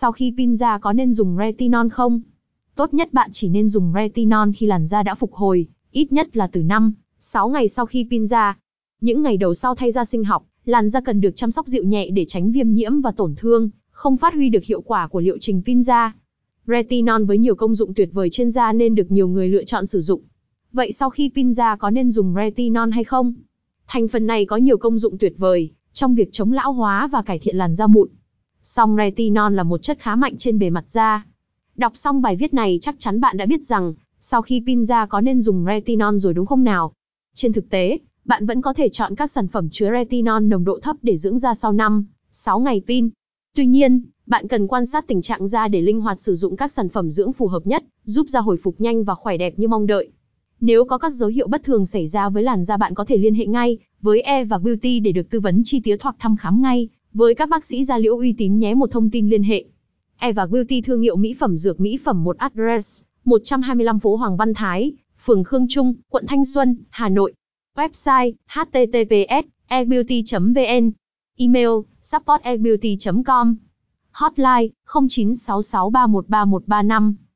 Sau khi pin da có nên dùng retinol không? Tốt nhất bạn chỉ nên dùng retinol khi làn da đã phục hồi, ít nhất là từ 5, 6 ngày sau khi pin da. Những ngày đầu sau thay da sinh học, làn da cần được chăm sóc dịu nhẹ để tránh viêm nhiễm và tổn thương, không phát huy được hiệu quả của liệu trình pin da. Retinol với nhiều công dụng tuyệt vời trên da nên được nhiều người lựa chọn sử dụng. Vậy sau khi pin da có nên dùng retinol hay không? Thành phần này có nhiều công dụng tuyệt vời trong việc chống lão hóa và cải thiện làn da mụn. Song retinol là một chất khá mạnh trên bề mặt da. Đọc xong bài viết này chắc chắn bạn đã biết rằng, sau khi pin da có nên dùng retinol rồi đúng không nào? Trên thực tế, bạn vẫn có thể chọn các sản phẩm chứa retinol nồng độ thấp để dưỡng da sau 5, 6 ngày pin. Tuy nhiên, bạn cần quan sát tình trạng da để linh hoạt sử dụng các sản phẩm dưỡng phù hợp nhất, giúp da hồi phục nhanh và khỏe đẹp như mong đợi. Nếu có các dấu hiệu bất thường xảy ra với làn da bạn có thể liên hệ ngay với E và Beauty để được tư vấn chi tiết hoặc thăm khám ngay với các bác sĩ da liễu uy tín nhé một thông tin liên hệ. E và Beauty thương hiệu mỹ phẩm dược mỹ phẩm một address 125 phố Hoàng Văn Thái, phường Khương Trung, quận Thanh Xuân, Hà Nội. Website https ebeauty.vn Email supportebeauty.com Hotline 0966313135